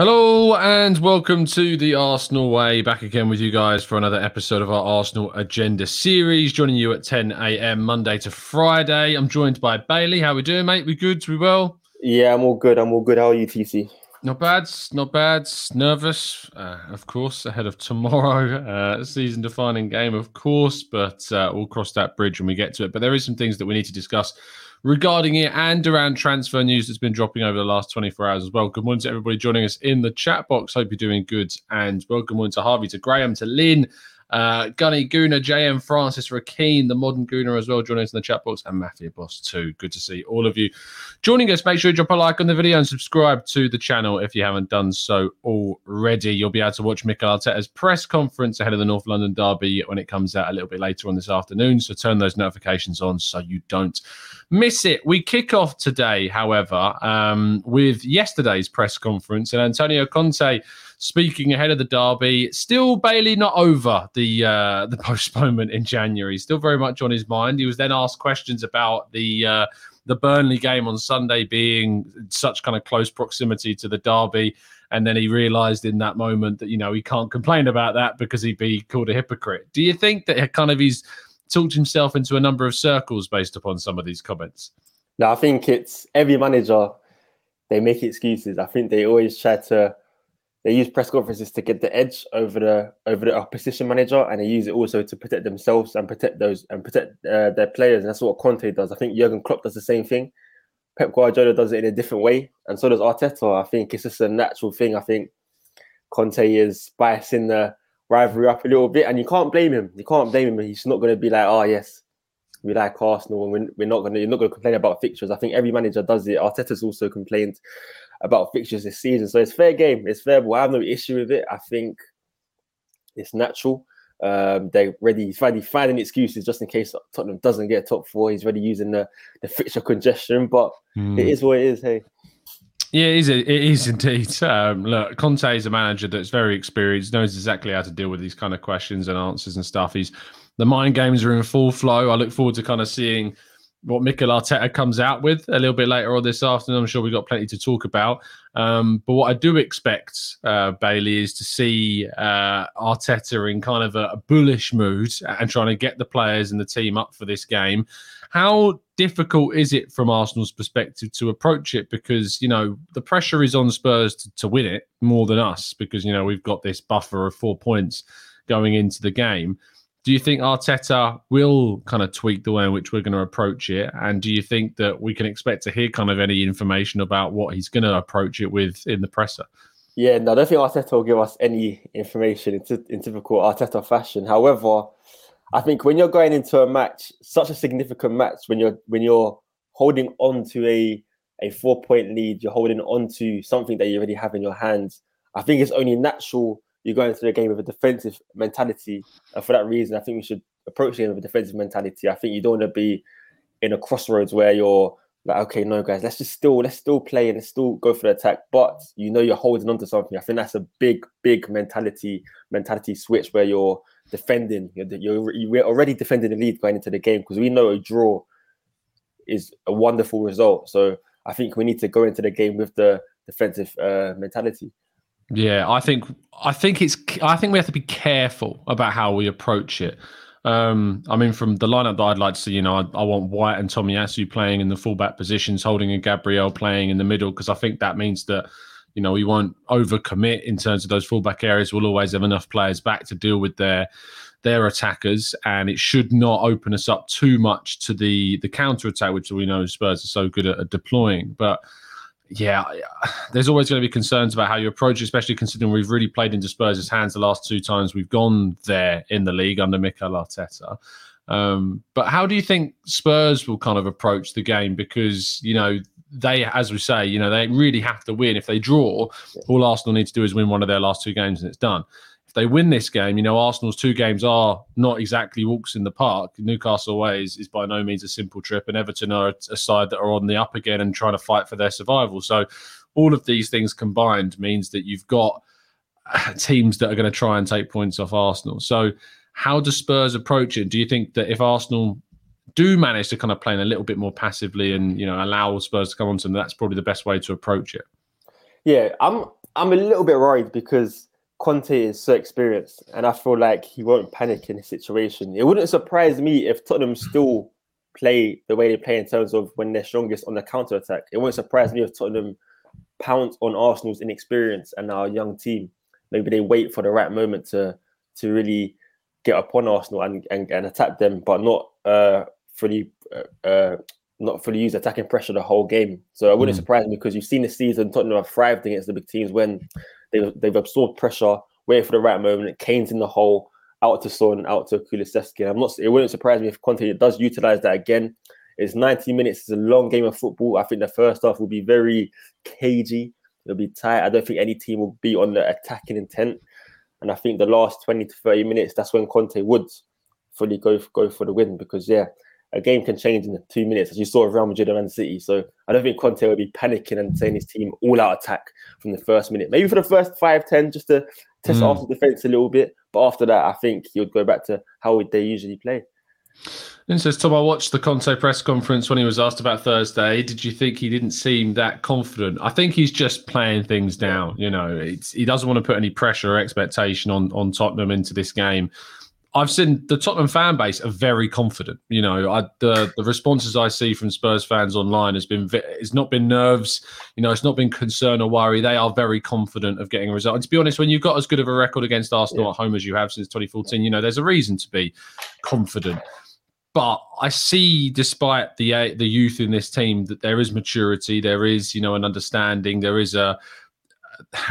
Hello and welcome to the Arsenal Way. Back again with you guys for another episode of our Arsenal Agenda series. Joining you at 10 a.m. Monday to Friday. I'm joined by Bailey. How are we doing, mate? We good? We well? Yeah, I'm all good. I'm all good. How are you, TC? Not bad, not bad. Nervous, uh, of course, ahead of tomorrow, uh, season defining game, of course, but uh, we'll cross that bridge when we get to it. But there is some things that we need to discuss regarding it and around transfer news that's been dropping over the last 24 hours as well. Good morning to everybody joining us in the chat box. Hope you're doing good. And welcome morning to Harvey, to Graham, to Lynn, uh, Gunny Gooner, JM Francis Rakeen, the modern Gooner as well, joining us in the chat box, and Matthew Boss too. Good to see all of you joining us. Make sure you drop a like on the video and subscribe to the channel if you haven't done so already. You'll be able to watch Mikel Arteta's press conference ahead of the North London derby when it comes out a little bit later on this afternoon. So turn those notifications on so you don't miss it. We kick off today, however, um, with yesterday's press conference and Antonio Conte speaking ahead of the derby. Still, Bailey not over the uh, the postponement in January. Still very much on his mind. He was then asked questions about the uh, the Burnley game on Sunday being such kind of close proximity to the derby. And then he realised in that moment that you know he can't complain about that because he'd be called a hypocrite. Do you think that kind of he's talked himself into a number of circles based upon some of these comments? No, I think it's every manager. They make excuses. I think they always try to they use press conferences to get the edge over the over the opposition manager, and they use it also to protect themselves and protect those and protect uh, their players. And that's what Conte does. I think Jurgen Klopp does the same thing. Pep Guardiola does it in a different way, and so does Arteta. I think it's just a natural thing. I think Conte is spicing the rivalry up a little bit, and you can't blame him. You can't blame him. He's not going to be like, "Oh yes, we like Arsenal, and we're, we're not going to." You're not going to complain about fixtures. I think every manager does it. Arteta's also complained about fixtures this season. So it's fair game. It's fair, but I have no issue with it. I think it's natural. Um, they're ready. He's finding, finding excuses just in case Tottenham doesn't get top four. He's ready using the, the fixture congestion, but mm. it is what it is. Hey. Yeah, it is, it is indeed. Um, look, Conte is a manager that's very experienced, knows exactly how to deal with these kind of questions and answers and stuff. He's the mind games are in full flow. I look forward to kind of seeing what Mikel Arteta comes out with a little bit later on this afternoon. I'm sure we've got plenty to talk about. Um, but what I do expect, uh, Bailey, is to see uh, Arteta in kind of a, a, bullish mood and trying to get the players and the team up for this game. How difficult is it from Arsenal's perspective to approach it? Because, you know, the pressure is on Spurs to, to win it more than us because, you know, we've got this buffer of four points going into the game. Do you think Arteta will kind of tweak the way in which we're going to approach it? And do you think that we can expect to hear kind of any information about what he's going to approach it with in the presser? Yeah, no, I don't think Arteta will give us any information in, in typical Arteta fashion. However, I think when you're going into a match, such a significant match, when you're when you're holding on to a a four point lead, you're holding on to something that you already have in your hands. I think it's only natural you go into the game with a defensive mentality. And for that reason, I think we should approach the game with a defensive mentality. I think you don't want to be in a crossroads where you're like, okay, no, guys, let's just still let's still play and let's still go for the attack. But you know you're holding on to something. I think that's a big, big mentality mentality switch where you're defending. You're you're, you're already defending the lead going into the game because we know a draw is a wonderful result. So I think we need to go into the game with the defensive uh, mentality. Yeah, I think I think it's I think we have to be careful about how we approach it. Um, I mean, from the lineup that I'd like to see, you know, I, I want White and Tomiyasu playing in the fullback positions, holding and Gabriel playing in the middle, because I think that means that you know we won't overcommit in terms of those fullback areas. We'll always have enough players back to deal with their their attackers, and it should not open us up too much to the the counter attack, which we know Spurs are so good at, at deploying, but yeah, there's always going to be concerns about how you approach, especially considering we've really played into Spurs' hands the last two times we've gone there in the league under Mikel Arteta. Um, but how do you think Spurs will kind of approach the game? Because you know they, as we say, you know they really have to win. If they draw, all Arsenal need to do is win one of their last two games, and it's done if they win this game, you know, Arsenal's two games are not exactly walks in the park. Newcastle away is, is by no means a simple trip, and Everton are a, side that are on the up again and trying to fight for their survival. So, all of these things combined means that you've got uh, teams that are going to try and take points off Arsenal. So, how do Spurs approach it? Do you think that if Arsenal do manage to kind of play in a little bit more passively and you know allow Spurs to come on to them, that's probably the best way to approach it? Yeah, I'm I'm a little bit worried because Conte is so experienced, and I feel like he won't panic in a situation. It wouldn't surprise me if Tottenham still play the way they play in terms of when they're strongest on the counter attack. It wouldn't surprise me if Tottenham pounce on Arsenal's inexperience and our young team. Maybe they wait for the right moment to to really get upon Arsenal and, and, and attack them, but not uh, fully uh, uh, not fully use attacking pressure the whole game. So it wouldn't mm. surprise me because you've seen the season Tottenham have thrived against the big teams when they've, they've absorbed pressure, waiting for the right moment. Kane's in the hole, out to Son, out to Kulusevski. I'm not. It wouldn't surprise me if Conte does utilize that again. It's 90 minutes. It's a long game of football. I think the first half will be very cagey. It'll be tight. I don't think any team will be on the attacking intent. And I think the last 20 to 30 minutes, that's when Conte would fully go go for the win because yeah, a game can change in two minutes, as you saw with Real Madrid and Man City. So I don't think Conte will be panicking and saying his team all out attack from the first minute. Maybe for the first five, ten, just to test mm. Arsenal defense a little bit. But after that, I think he would go back to how they usually play. And says Tom, I watched the Conte press conference when he was asked about Thursday. Did you think he didn't seem that confident? I think he's just playing things down. You know, he doesn't want to put any pressure or expectation on on Tottenham into this game. I've seen the Tottenham fan base are very confident. You know, I, the the responses I see from Spurs fans online has been it's not been nerves. You know, it's not been concern or worry. They are very confident of getting a result. And to be honest, when you've got as good of a record against Arsenal yeah. at home as you have since 2014, you know, there's a reason to be confident. But I see, despite the uh, the youth in this team, that there is maturity. There is, you know, an understanding. There is a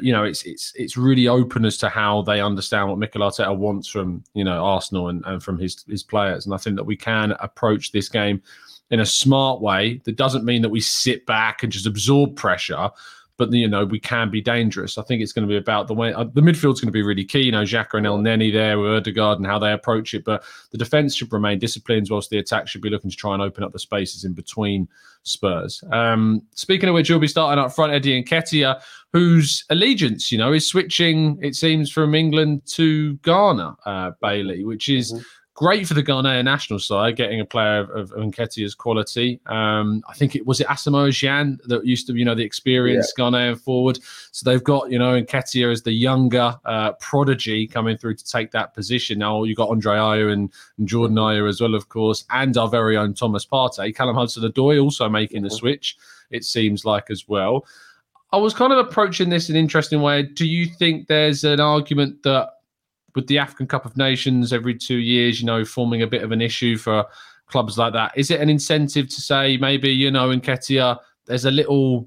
you know, it's it's it's really open as to how they understand what Mikel Arteta wants from you know Arsenal and, and from his his players. And I think that we can approach this game in a smart way. That doesn't mean that we sit back and just absorb pressure, but you know we can be dangerous. I think it's going to be about the way uh, the midfield's going to be really key. You know, Xhaka and Elneny there with Ødegaard and how they approach it, but the defense should remain disciplined, whilst the attack should be looking to try and open up the spaces in between Spurs. Um, speaking of which, you'll be starting up front, Eddie Nketiah, whose allegiance, you know, is switching. It seems from England to Ghana, uh, Bailey, which is. Mm-hmm great for the Ghanaian national side, getting a player of, of Nketiah's quality. Um, I think it was it Asamoah Gyan that used to, you know, the experienced yeah. Ghanaian forward. So they've got, you know, Nketiah as the younger uh, prodigy coming through to take that position. Now you've got Andre Ayew and, and Jordan Ayew as well, of course, and our very own Thomas Partey. Callum Hudson-Odoi also making the switch, it seems like as well. I was kind of approaching this in an interesting way. Do you think there's an argument that with the African Cup of Nations every two years, you know, forming a bit of an issue for clubs like that. Is it an incentive to say maybe, you know, Nketiah, there's a little,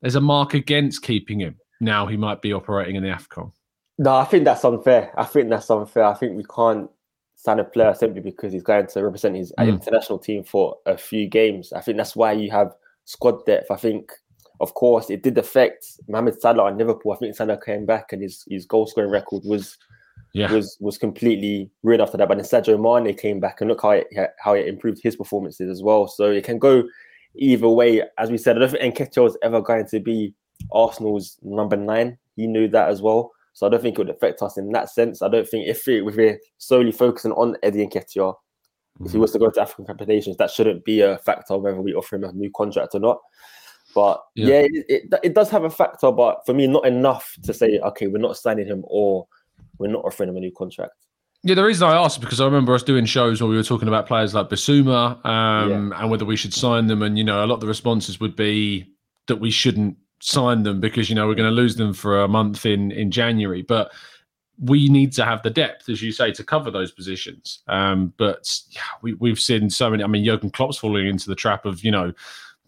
there's a mark against keeping him now he might be operating in the AFCON? No, I think that's unfair. I think that's unfair. I think we can't sign a player simply because he's going to represent his mm. international team for a few games. I think that's why you have squad depth. I think, of course, it did affect Mohamed Salah and Liverpool. I think Salah came back and his, his goal scoring record was yeah. was was completely ruined after that. But then Sadio Mane came back and look how it, how it improved his performances as well. So it can go either way. As we said, I don't think Nketiah was ever going to be Arsenal's number nine. He knew that as well. So I don't think it would affect us in that sense. I don't think if, it, if we're solely focusing on Eddie Nketiah, mm-hmm. if he mm-hmm. was to go to African competitions, that shouldn't be a factor whether we offer him a new contract or not. But yeah, yeah it, it, it, does have a factor, but for me, not enough to say, okay, we're not signing him or we're not offering him a new contract. Yeah, the reason I asked is because I remember us doing shows where we were talking about players like Bissouma um, yeah. and whether we should sign them. And, you know, a lot of the responses would be that we shouldn't sign them because, you know, we're going to lose them for a month in, in January. But we need to have the depth, as you say, to cover those positions. Um, but yeah, we, we've seen so many. I mean, Jurgen Klopp's falling into the trap of, you know,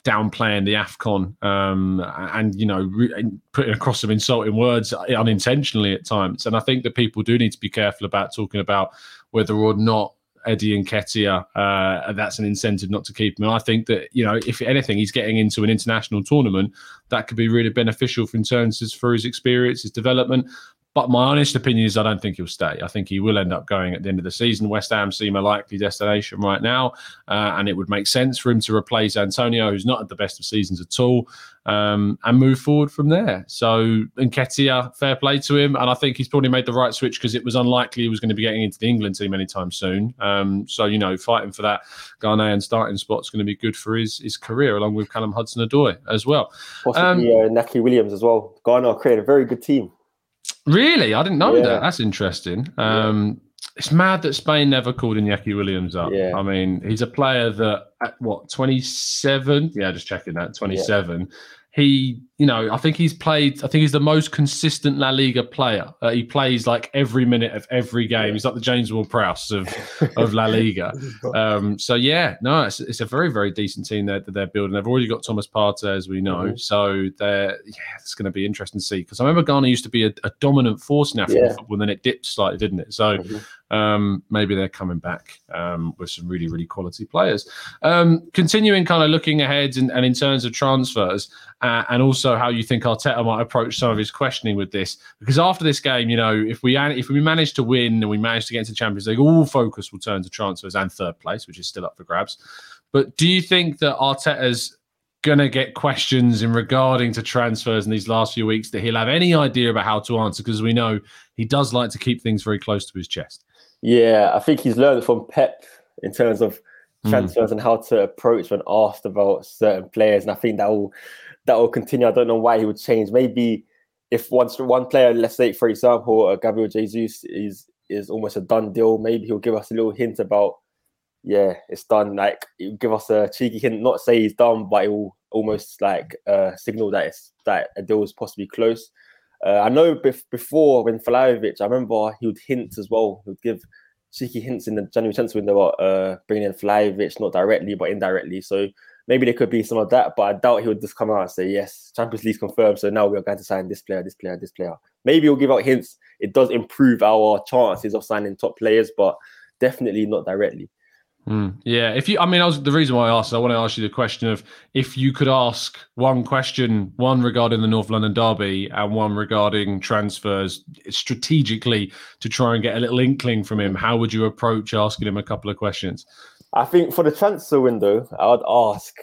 downplaying the Afcon um, and you know re- putting across some insulting words unintentionally at times. And I think that people do need to be careful about talking about whether or not Eddie Nketiah, uh, that's an incentive not to keep him. And I think that, you know, if anything, he's getting into an international tournament that could be really beneficial for in terms of for his experience, his development. But my honest opinion is I don't think he'll stay. I think he will end up going at the end of the season. West Ham seem a likely destination right now, uh, and it would make sense for him to replace Antonio, who's not at the best of seasons at all, um, and move forward from there. So Nketiah, fair play to him, and I think he's probably made the right switch because it was unlikely he was going to be getting into the England team anytime soon. Um, so you know, fighting for that Ghanaian starting spot is going to be good for his his career, along with Callum Hudson-Odoi as well. Possibly um, uh, Williams as well. Ghana created a very good team. Really? I didn't know yeah. that. That's interesting. Um, yeah. It's mad that Spain never called Iñaki Williams up. Yeah. I mean, he's a player that at what, 27? Yeah, just checking that, 27 he, you know, I think he's played. I think he's the most consistent La Liga player. Uh, he plays like every minute of every game. He's like the James Ward-Prowse of of La Liga. Um, so yeah, no, it's, it's, a very very decent team that, that they're building. They've already got Thomas Partey, as we know. Mm-hmm. So they're yeah, it's going to be interesting to see because I remember Ghana used to be a, a dominant force in African yeah. football, and then it dipped slightly, didn't it? So. Mm-hmm um, maybe they're coming back um, with some really, really quality players. Um, continuing kind of looking ahead and, and in terms of transfers, uh, and also how you think Arteta might approach some of his questioning with this, because after this game, you know, if we if we manage to win and we manage to get into the Champions League, all focus will turn to transfers and third place, which is still up for grabs. But do you think that Arteta's gonna get questions in regarding to transfers in these last few weeks that he'll have any idea about how to answer because we know he does like to keep things very close to his chest. Yeah, I think he's learned from Pep in terms of hmm. transfers mm. and how to approach when asked about certain players, and I think that will that will continue. I don't know why he would change. Maybe if once one player, let's say for example, uh, Gabriel Jesus is is almost a done deal, maybe he'll give us a little hint about yeah, it's done. Like give us a cheeky hint, not say he's done, but it will almost like uh, signal that it's that a deal is possibly close. Uh, I know bef- before when Vlahovic, I remember he would hint as well. He would give cheeky hints in the January transfer window about uh, bringing in Vlahovic, not directly but indirectly. So maybe there could be some of that, but I doubt he would just come out and say, yes, Champions League confirmed. So now we're going to sign this player, this player, this player. Maybe he'll give out hints. It does improve our chances of signing top players, but definitely not directly. Mm, yeah, if you, I mean, I was the reason why I asked. I want to ask you the question of if you could ask one question, one regarding the North London derby and one regarding transfers strategically to try and get a little inkling from him. How would you approach asking him a couple of questions? I think for the transfer window, I would ask: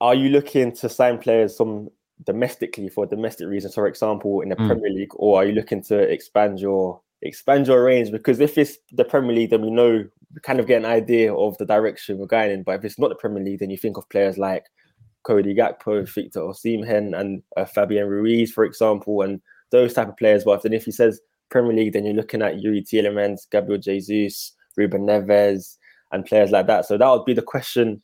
Are you looking to sign players from domestically for domestic reasons, for example, in the mm. Premier League, or are you looking to expand your expand your range because if it's the Premier League, then we know we kind of get an idea of the direction we're going in. But if it's not the Premier League, then you think of players like Cody Gakpo, Victor Osimhen, and uh, Fabian Ruiz, for example, and those type of players. But then if he says Premier League, then you're looking at Youri Tielemans, Gabriel Jesus, Ruben Neves, and players like that. So that would be the question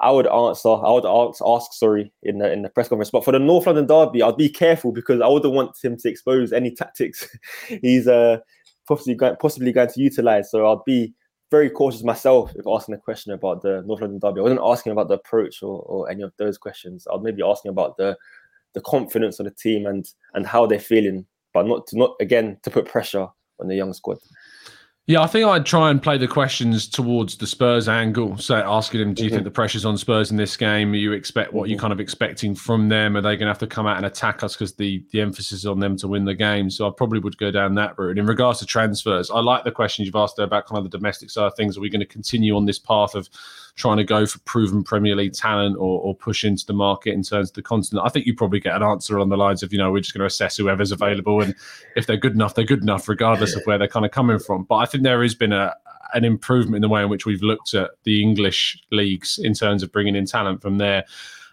I would answer. I would ask, ask sorry, in the in the press conference. But for the North London derby, I'd be careful because I wouldn't want him to expose any tactics he's uh, possibly going, possibly going to utilize. So I'd be very cautious myself if asking a question about the North London derby. I wasn't asking about the approach or, or any of those questions. I'd maybe asking about the the confidence of the team and and how they're feeling, but not to not again to put pressure on the young squad. Yeah, I think I'd try and play the questions towards the Spurs angle. So asking them, do you mm-hmm. think the pressure's on Spurs in this game? Are you expect what mm-hmm. you kind of expecting from them? Are they going to have to come out and attack us because the the emphasis is on them to win the game? So I probably would go down that route. In regards to transfers, I like the questions you've asked there about kind of the domestic side of things. Are we going to continue on this path of trying to go for proven Premier League talent or, or push into the market in terms of the continent? I think you probably get an answer on the lines of, you know, we're just going to assess whoever's available. And if they're good enough, they're good enough, regardless of where they're kind of coming from. But I think there has been a, an improvement in the way in which we've looked at the English leagues in terms of bringing in talent from there.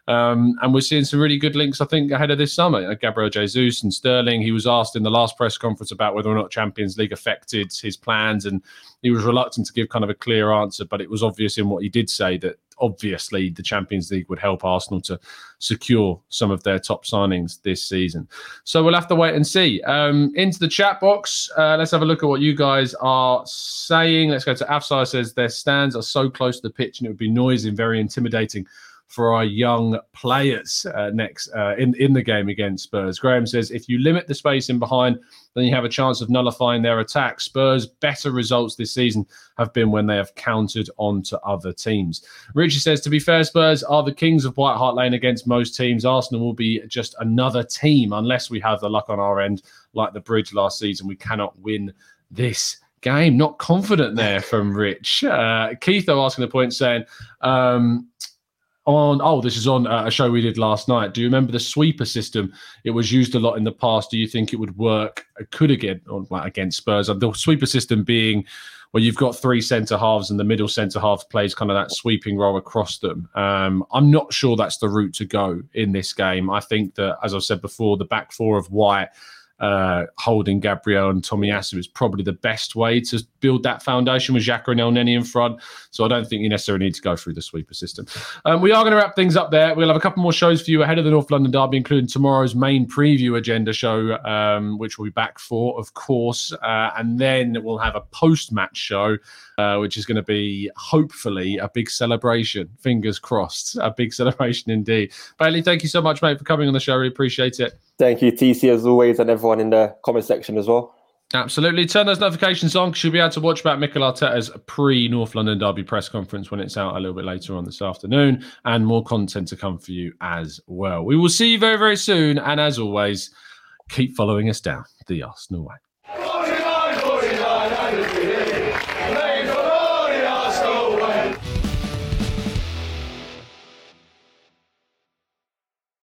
Um, and we're seeing some really good links, I think, ahead of this summer. Uh, Gabriel Jesus and Sterling. He was asked in the last press conference about whether or not Champions League affected his plans, and he was reluctant to give kind of a clear answer. But it was obvious in what he did say that obviously the Champions League would help Arsenal to secure some of their top signings this season. So we'll have to wait and see. Um, into the chat box, uh, let's have a look at what you guys are saying. Let's go to Afsar says their stands are so close to the pitch and it would be noisy and very intimidating for our young players uh, next uh, in in the game against Spurs. Graham says if you limit the space in behind, then you have a chance of nullifying their attack. Spurs' better results this season have been when they have countered onto other teams. Richie says to be fair, Spurs are the kings of White Hart Lane against most teams. Arsenal will be just another team unless we have the luck on our end, like the Bridge last season. We cannot win this game. Not confident there from Rich. Uh, Keith, though, asking the point saying, um, on oh this is on uh, a show we did last night. Do you remember the sweeper system? It was used a lot in the past. Do you think it would work it could again on like against spurs? The sweeper system being where you've got three centre halves and the middle centre half plays kind of that sweeping role across them. Um, i'm not sure that's the route to go in this game. I think that as i've said before the back four of white uh, holding Gabriel and Tomiyasu is probably the best way to build that foundation with Xhaka and Elneny in front. So I don't think you necessarily need to go through the sweeper system. Um, we are going to wrap things up there. We'll have a couple more shows for you ahead of the North London Derby, including tomorrow's main preview agenda show, um, which we'll be back for, of course. Uh, and then we'll have a post match show, uh, which is going to be hopefully a big celebration. Fingers crossed. A big celebration indeed. Bailey, thank you so much, mate, for coming on the show. Really appreciate it. Thank you, TC, as always, and everyone in the comment section as well. Absolutely. Turn those notifications on because you'll be able to watch about Mikel Arteta's pre North London Derby press conference when it's out a little bit later on this afternoon, and more content to come for you as well. We will see you very, very soon. And as always, keep following us down the Arsenal way.